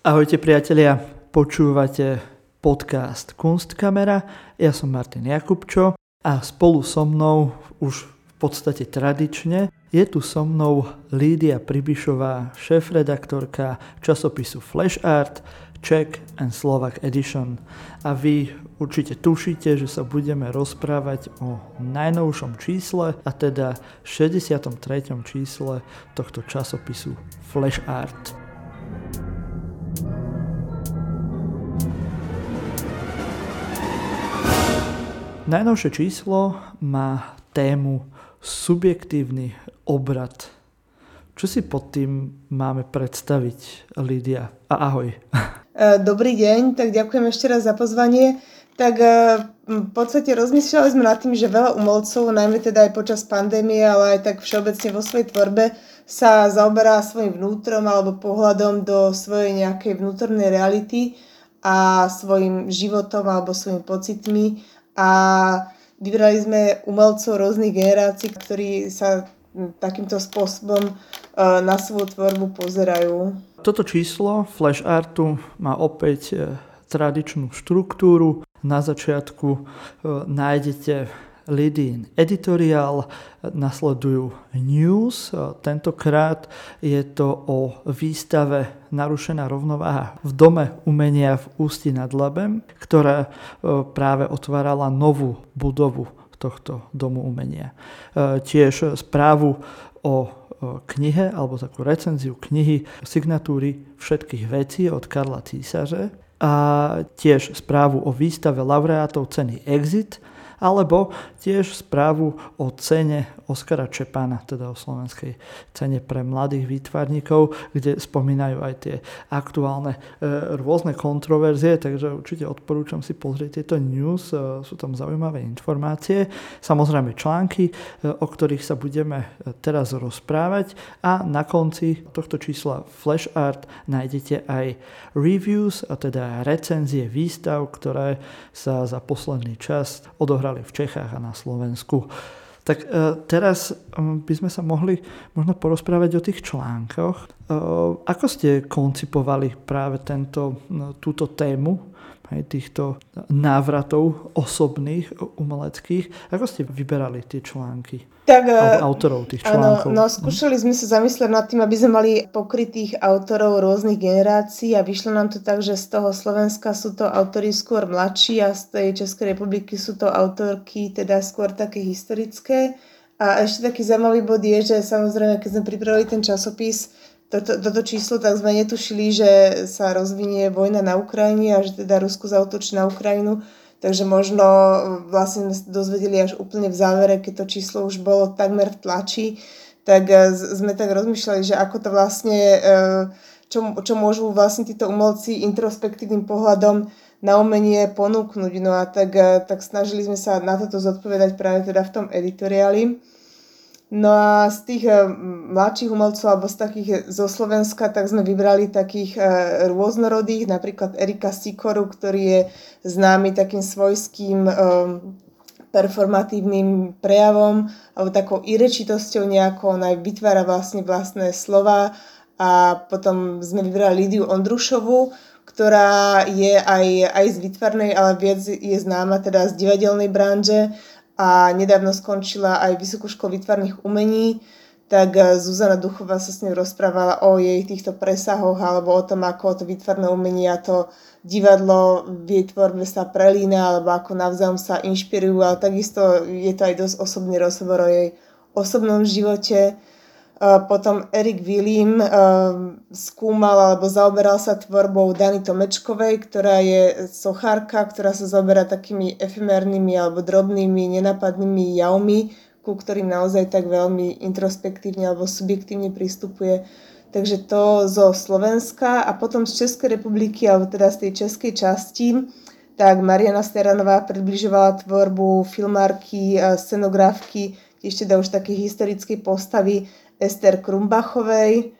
Ahojte priatelia, počúvate podcast Kunstkamera. Ja som Martin Jakubčo a spolu so mnou už v podstate tradične je tu so mnou Lídia Pribišová, šéf-redaktorka časopisu Flash Art, Czech and Slovak Edition. A vy určite tušíte, že sa budeme rozprávať o najnovšom čísle, a teda 63. čísle tohto časopisu Flash Art. Najnovšie číslo má tému subjektívny obrad. Čo si pod tým máme predstaviť, Lídia? A ahoj. E, dobrý deň, tak ďakujem ešte raz za pozvanie. Tak e, v podstate rozmýšľali sme nad tým, že veľa umelcov, najmä teda aj počas pandémie, ale aj tak všeobecne vo svojej tvorbe, sa zaoberá svojim vnútrom alebo pohľadom do svojej nejakej vnútornej reality a svojim životom alebo svojimi pocitmi a vybrali sme umelcov rôznych generácií, ktorí sa takýmto spôsobom e, na svoju tvorbu pozerajú. Toto číslo Flash Artu má opäť e, tradičnú štruktúru. Na začiatku e, nájdete Lidin editoriál, nasledujú news. Tentokrát je to o výstave Narušená rovnováha v Dome umenia v Ústi nad Labem, ktorá e, práve otvárala novú budovu tohto Domu umenia. E, tiež správu o e, knihe, alebo takú recenziu knihy signatúry všetkých vecí od Karla Císaře a tiež správu o výstave laureátov ceny Exit alebo tiež správu o cene Oskara Čepána, teda o slovenskej cene pre mladých výtvarníkov, kde spomínajú aj tie aktuálne e, rôzne kontroverzie, takže určite odporúčam si pozrieť tieto news, e, sú tam zaujímavé informácie, samozrejme články, e, o ktorých sa budeme teraz rozprávať. A na konci tohto čísla Flash Art nájdete aj reviews, a teda recenzie výstav, ktoré sa za posledný čas odohrali odohrali v Čechách a na Slovensku. Tak e, teraz by sme sa mohli možno porozprávať o tých článkoch. E, ako ste koncipovali práve tento, túto tému aj týchto návratov osobných, umeleckých. Ako ste vyberali tie články? Tak, Alebo e, autorov tých článkov? Áno, no skúšali sme sa zamyslieť nad tým, aby sme mali pokrytých autorov rôznych generácií a vyšlo nám to tak, že z toho Slovenska sú to autory skôr mladší a z tej Českej republiky sú to autorky teda skôr také historické. A ešte taký zaujímavý bod je, že samozrejme, keď sme pripravili ten časopis, toto, toto číslo, tak sme netušili, že sa rozvinie vojna na Ukrajine a že teda Rusko zautočí na Ukrajinu. Takže možno vlastne sme sa dozvedeli až úplne v závere, keď to číslo už bolo takmer v tlači, tak e, sme tak rozmýšľali, že ako to vlastne, e, čo, čo môžu vlastne títo umelci introspektívnym pohľadom na umenie ponúknuť. No a tak, e, tak snažili sme sa na toto zodpovedať práve teda v tom editoriáli. No a z tých eh, mladších umelcov alebo z takých eh, zo Slovenska, tak sme vybrali takých eh, rôznorodých, napríklad Erika Sikoru, ktorý je známy takým svojským performatívnym prejavom alebo takou irečitosťou nejakou, ona vytvára vlastne vlastné slova. A potom sme vybrali Lidiu Ondrušovu, ktorá je aj, aj z vytvarnej, ale viac je známa teda z divadelnej branže a nedávno skončila aj Vysokú školu výtvarných umení, tak eh, Zuzana Duchová sa s ňou rozprávala o jej týchto presahoch alebo o tom, ako to výtvarné umenie a to divadlo v jej tvorbe sa prelína alebo ako navzájom sa inšpirujú, ale takisto je to aj dosť osobný rozhovor o jej osobnom živote. Potom Erik Willim skúmal alebo zaoberal sa tvorbou Dany Tomečkovej, ktorá je sochárka, ktorá sa zaoberá takými efemérnymi alebo drobnými, nenapadnými javmi, ku ktorým naozaj tak veľmi introspektívne alebo subjektívne pristupuje. Takže to zo Slovenska a potom z Českej republiky, alebo teda z tej českej časti, tak Mariana Steranová približovala tvorbu filmárky, scenografky, ešte teda už také historické postavy Ester Krumbachovej.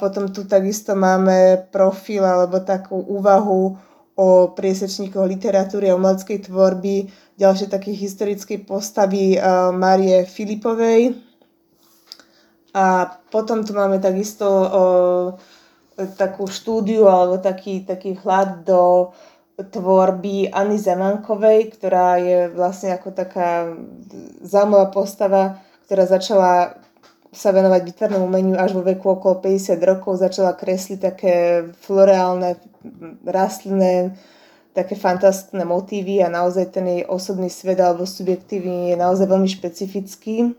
Potom tu takisto máme profil alebo takú úvahu o priesečníkoch literatúry a umeleckej tvorby, ďalšie také historické postavy Marie Filipovej. A potom tu máme takisto o, takú štúdiu alebo taký, taký hľad do tvorby Anny Zemankovej, ktorá je vlastne ako taká zaujímavá postava, ktorá začala sa venovať výtvarnému umeniu až vo veku okolo 50 rokov. Začala kresliť také floreálne, rastlinné, také fantastické motívy a naozaj ten jej osobný svet alebo subjektívny je naozaj veľmi špecifický.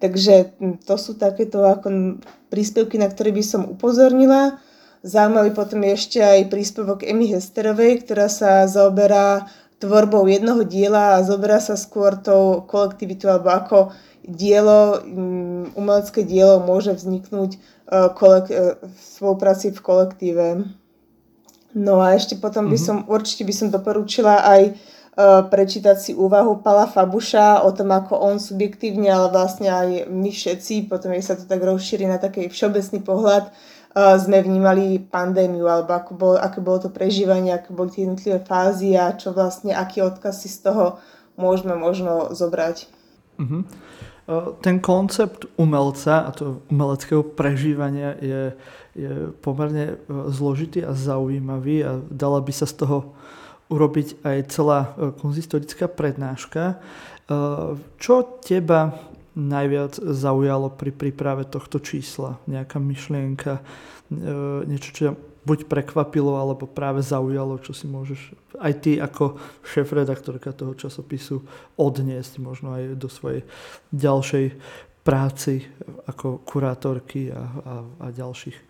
Takže to sú takéto ako príspevky, na ktoré by som upozornila. Zaujímavý potom je ešte aj príspevok Emy Hesterovej, ktorá sa zaoberá tvorbou jednoho diela a zoberá sa skôr tou kolektivitou alebo ako dielo, mm, umelecké dielo môže vzniknúť e, kolek- e, v spolupráci v kolektíve. No a ešte potom by mhm. som, určite by som doporučila aj e, prečítať si úvahu Pala Fabuša o tom, ako on subjektívne, ale vlastne aj my všetci, potom je sa to tak rozšíri na taký všeobecný pohľad, sme vnímali pandémiu, alebo ako bolo, aké bolo to prežívanie, aké boli tie jednotlivé fázy a čo vlastne, aký odkaz si z toho môžeme možno zobrať. Uh-huh. Ten koncept umelca a to umeleckého prežívania je, je pomerne e, zložitý a zaujímavý a dala by sa z toho urobiť aj celá konzistorická prednáška. Čo teba najviac zaujalo pri príprave tohto čísla? Nejaká myšlienka, niečo, čo buď prekvapilo, alebo práve zaujalo, čo si môžeš aj ty ako šéf-redaktorka toho časopisu odniesť možno aj do svojej ďalšej práci ako kurátorky a, a, a ďalších e,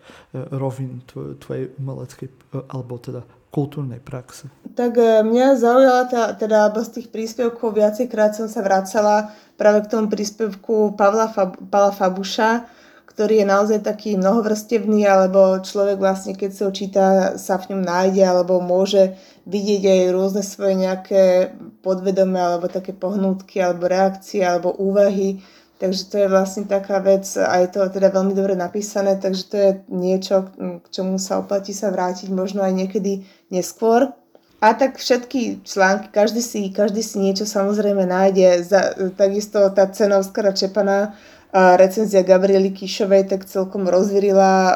rovín tvoj, tvojej umeleckej e, alebo teda kultúrnej praxe. Tak e, mňa zaujala tá, teda z tých príspevkov viacejkrát som sa vracala práve k tomu príspevku Pavla Fab, Pavla Fabuša, ktorý je naozaj taký mnohovrstevný, alebo človek vlastne, keď sa ho číta, sa v ňom nájde, alebo môže vidieť aj rôzne svoje nejaké podvedomé, alebo také pohnútky, alebo reakcie, alebo úvahy. Takže to je vlastne taká vec, a je to teda veľmi dobre napísané, takže to je niečo, k čomu sa oplatí sa vrátiť možno aj niekedy neskôr. A tak všetky články, každý si, každý si niečo samozrejme nájde. Za, takisto tá cena Oskara Čepana, recenzia Gabriely Kišovej tak celkom rozvirila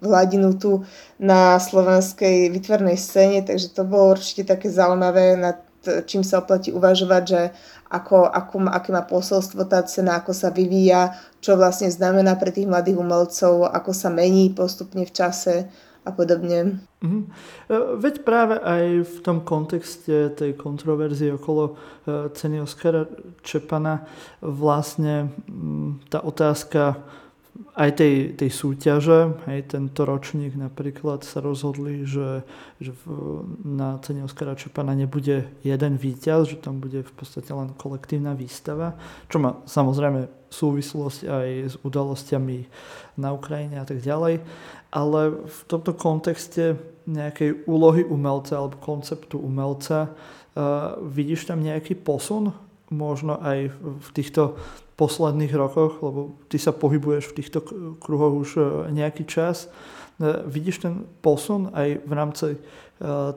hladinu tu na slovenskej vytvornej scéne, takže to bolo určite také zaujímavé, nad čím sa oplatí uvažovať, že ako, ako, aké má posolstvo tá cena, ako sa vyvíja, čo vlastne znamená pre tých mladých umelcov, ako sa mení postupne v čase a podobne. Mm-hmm. Veď práve aj v tom kontexte tej kontroverzie okolo e, ceny Oscara Čepana vlastne tá otázka aj tej, tej súťaže, hej, tento ročník napríklad sa rozhodli, že, že v, na cene Oskara Čepana nebude jeden víťaz, že tam bude v podstate len kolektívna výstava, čo má samozrejme súvislosť aj s udalosťami na Ukrajine a tak ďalej, ale v tomto kontexte nejakej úlohy umelca alebo konceptu umelca uh, vidíš tam nejaký posun možno aj v týchto posledných rokoch, lebo ty sa pohybuješ v týchto kruhoch už e, nejaký čas. E, vidíš ten posun aj v rámci e,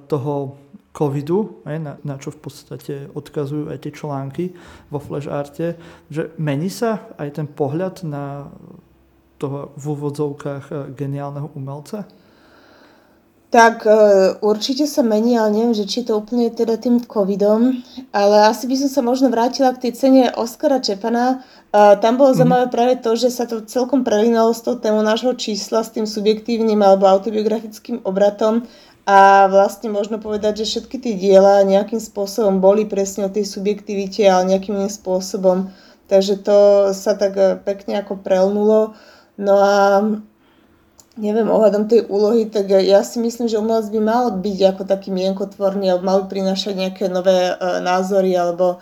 toho covidu, na, na čo v podstate odkazujú aj tie články vo Flash Arte, že mení sa aj ten pohľad na toho v úvodzovkách geniálneho umelca? Tak e, určite sa mení, ale neviem, že či to úplne teda tým covidom, ale asi by som sa možno vrátila k tej cene Oskara Čepana. Uh, tam bolo mm. zaujímavé práve to, že sa to celkom prelinalo s tou témou nášho čísla, s tým subjektívnym alebo autobiografickým obratom a vlastne možno povedať, že všetky tie diela nejakým spôsobom boli presne o tej subjektivite, ale nejakým iným spôsobom. Takže to sa tak e, pekne ako prelnulo. No a neviem, ohľadom tej úlohy, tak ja si myslím, že umelec by mal byť ako taký mienkotvorný, alebo mal by prinášať nejaké nové uh, názory, alebo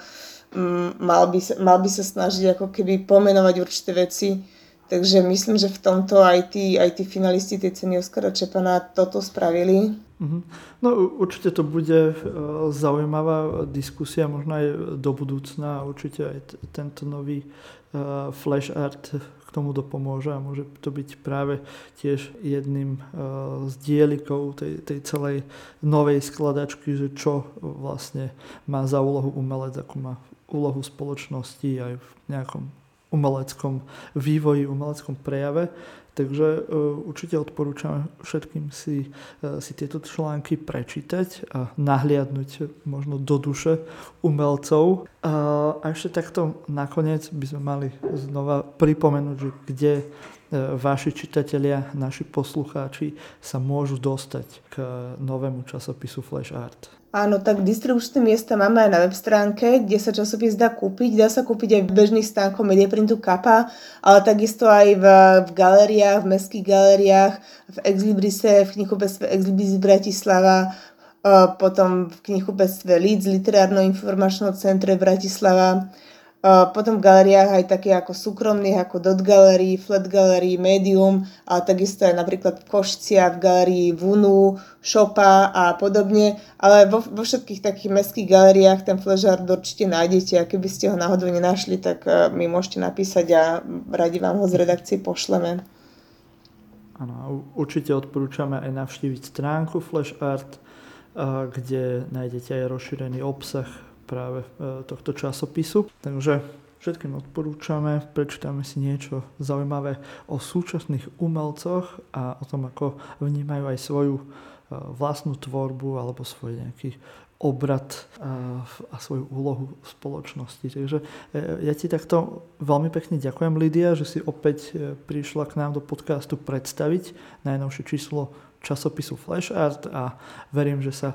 um, mal, by sa, mal by sa snažiť ako keby pomenovať určité veci. Takže myslím, že v tomto aj tí, aj tí finalisti tej ceny Oskara Čepana toto spravili. Mm-hmm. No určite to bude uh, zaujímavá diskusia, možno aj do budúcna. Určite aj t- tento nový uh, flash art k tomu dopomôže a môže to byť práve tiež jedným uh, z dielikov tej, tej celej novej skladačky, že čo vlastne má za úlohu umelec, ako má úlohu spoločnosti aj v nejakom umeleckom vývoji, umeleckom prejave. Takže uh, určite odporúčam všetkým si, uh, si tieto články prečítať a nahliadnúť možno do duše umelcov. Uh, a ešte takto nakoniec by sme mali znova pripomenúť, že kde vaši čitatelia, naši poslucháči sa môžu dostať k novému časopisu Flash Art. Áno, tak distribučné miesta máme aj na web stránke, kde sa časopis dá kúpiť. Dá sa kúpiť aj v bežných stánkoch Mediaprintu Kappa, ale takisto aj v, v galériách, v mestských galériách, v Exlibrise, v knihkupectve Exlibris Bratislava, potom v knihkupectve Leeds, Literárno-informačnom centre Bratislava potom v galeriách aj také ako súkromných, ako Dot Gallery, Flat Gallery, Medium, a takisto aj napríklad Košcia, v galerii Vunu, Shopa a podobne, ale vo, vo všetkých takých mestských galeriách ten flashard určite nájdete a keby ste ho náhodou nenašli, tak e, mi môžete napísať a radi vám ho z redakcie pošleme. Áno, určite odporúčame aj navštíviť stránku Flash Art, e, kde nájdete aj rozšírený obsah práve e, tohto časopisu. Takže všetkým odporúčame, prečítame si niečo zaujímavé o súčasných umelcoch a o tom, ako vnímajú aj svoju e, vlastnú tvorbu alebo svoj nejaký obrad a, a svoju úlohu v spoločnosti. Takže e, ja ti takto veľmi pekne ďakujem, Lidia, že si opäť prišla k nám do podcastu predstaviť najnovšie číslo časopisu Flash Art a verím, že sa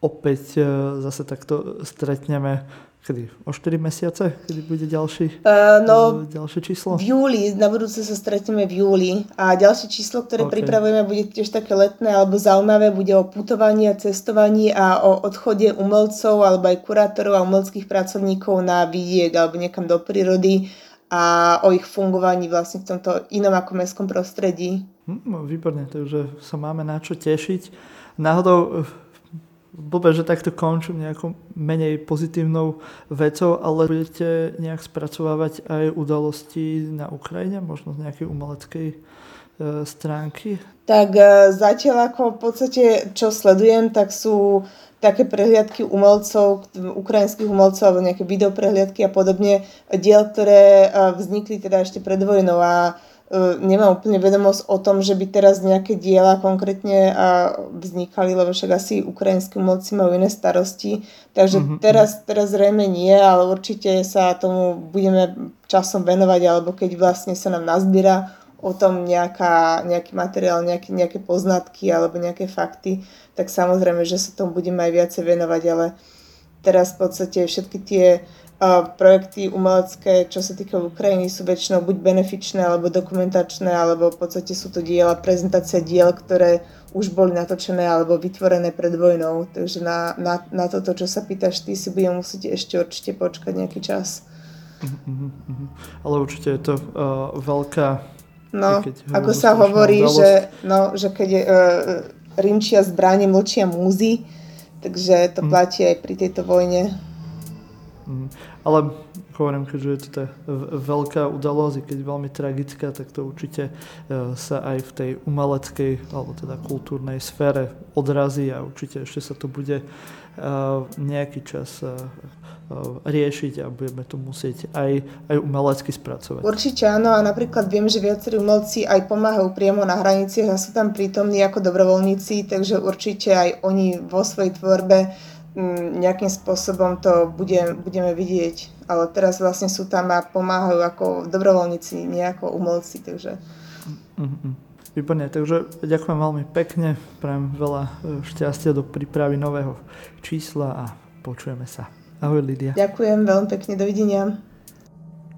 opäť e, zase takto stretneme kedy? O 4 mesiace? Kedy bude ďalší, uh, no, ďalšie číslo? V júli, na budúce sa stretneme v júli. A ďalšie číslo, ktoré okay. pripravujeme, bude tiež také letné alebo zaujímavé, bude o putovaní a cestovaní a o odchode umelcov alebo aj kurátorov a umeleckých pracovníkov na vidiek alebo niekam do prírody a o ich fungovaní vlastne v tomto inom ako mestskom prostredí. No, výborne, takže sa máme na čo tešiť. Náhodou blbé, že takto končím nejakou menej pozitívnou vecou, ale budete nejak spracovávať aj udalosti na Ukrajine, možno z nejakej umeleckej e, stránky? Tak e, zatiaľ ako v podstate, čo sledujem, tak sú také prehliadky umelcov, ukrajinských umelcov alebo nejaké videoprehliadky a podobne, diel, ktoré e, vznikli teda ešte pred vojnou a nemám úplne vedomosť o tom, že by teraz nejaké diela konkrétne vznikali, lebo však asi ukrajinskí umelci majú iné starosti. Takže mm-hmm. teraz, teraz zrejme nie, ale určite sa tomu budeme časom venovať, alebo keď vlastne sa nám nazbiera o tom nejaká, nejaký materiál, nejaké, nejaké poznatky alebo nejaké fakty, tak samozrejme, že sa tomu budeme aj viacej venovať, ale teraz v podstate všetky tie projekty umelecké, čo sa týka Ukrajiny, sú väčšinou buď benefičné, alebo dokumentačné, alebo v podstate sú to diela, prezentácia diel, ktoré už boli natočené alebo vytvorené pred vojnou. Takže na, na, na toto, čo sa pýtaš, ty si budem musieť ešte určite počkať nejaký čas. Mm-hmm. Ale určite je to uh, veľká... No, ako sa hovorí, že, no, že keď uh, rinčia zbranie, mlčia múzy, takže to mm. platí aj pri tejto vojne. Ale hovorím, keďže je to tá veľká udalosť, keď veľmi tragická, tak to určite e, sa aj v tej umeleckej alebo teda kultúrnej sfére odrazí a určite ešte sa to bude e, nejaký čas e, riešiť a budeme to musieť aj, aj umelecky spracovať. Určite áno a napríklad viem, že viacerí umelci aj pomáhajú priamo na hraniciach a sú tam prítomní ako dobrovoľníci, takže určite aj oni vo svojej tvorbe nejakým spôsobom to bude, budeme vidieť. Ale teraz vlastne sú tam a pomáhajú ako dobrovoľníci, nie ako umelci, takže... Mm-hmm. Výborne, takže ďakujem veľmi pekne, prajem veľa e, šťastia do prípravy nového čísla a počujeme sa. Ahoj Lidia. Ďakujem veľmi pekne, dovidenia.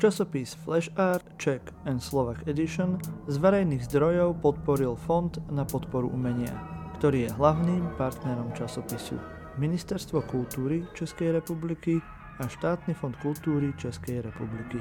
Časopis Flash Art Czech and Slovak Edition z verejných zdrojov podporil Fond na podporu umenia, ktorý je hlavným partnerom časopisu. Ministerstvo kultúry Českej republiky a Štátny fond kultúry Českej republiky.